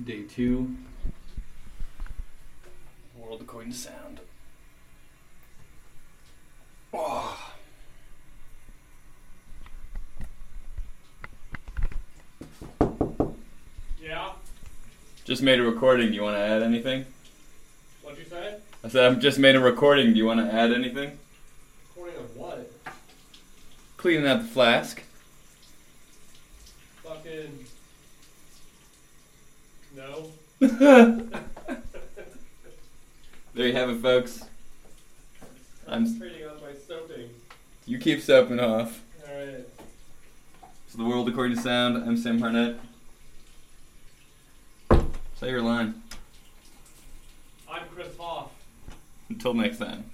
Day two. World according to sound. Oh. Yeah? Just made a recording. Do you want to add anything? What'd you say? I said I've just made a recording. Do you want to add anything? Recording of what? Cleaning out the flask. No. There you have it, folks. I'm- Concentrating on my soaping. You keep soaping off. Alright. So the world according to sound. I'm Sam Harnett. Say your line. I'm Chris Hoff. Until next time.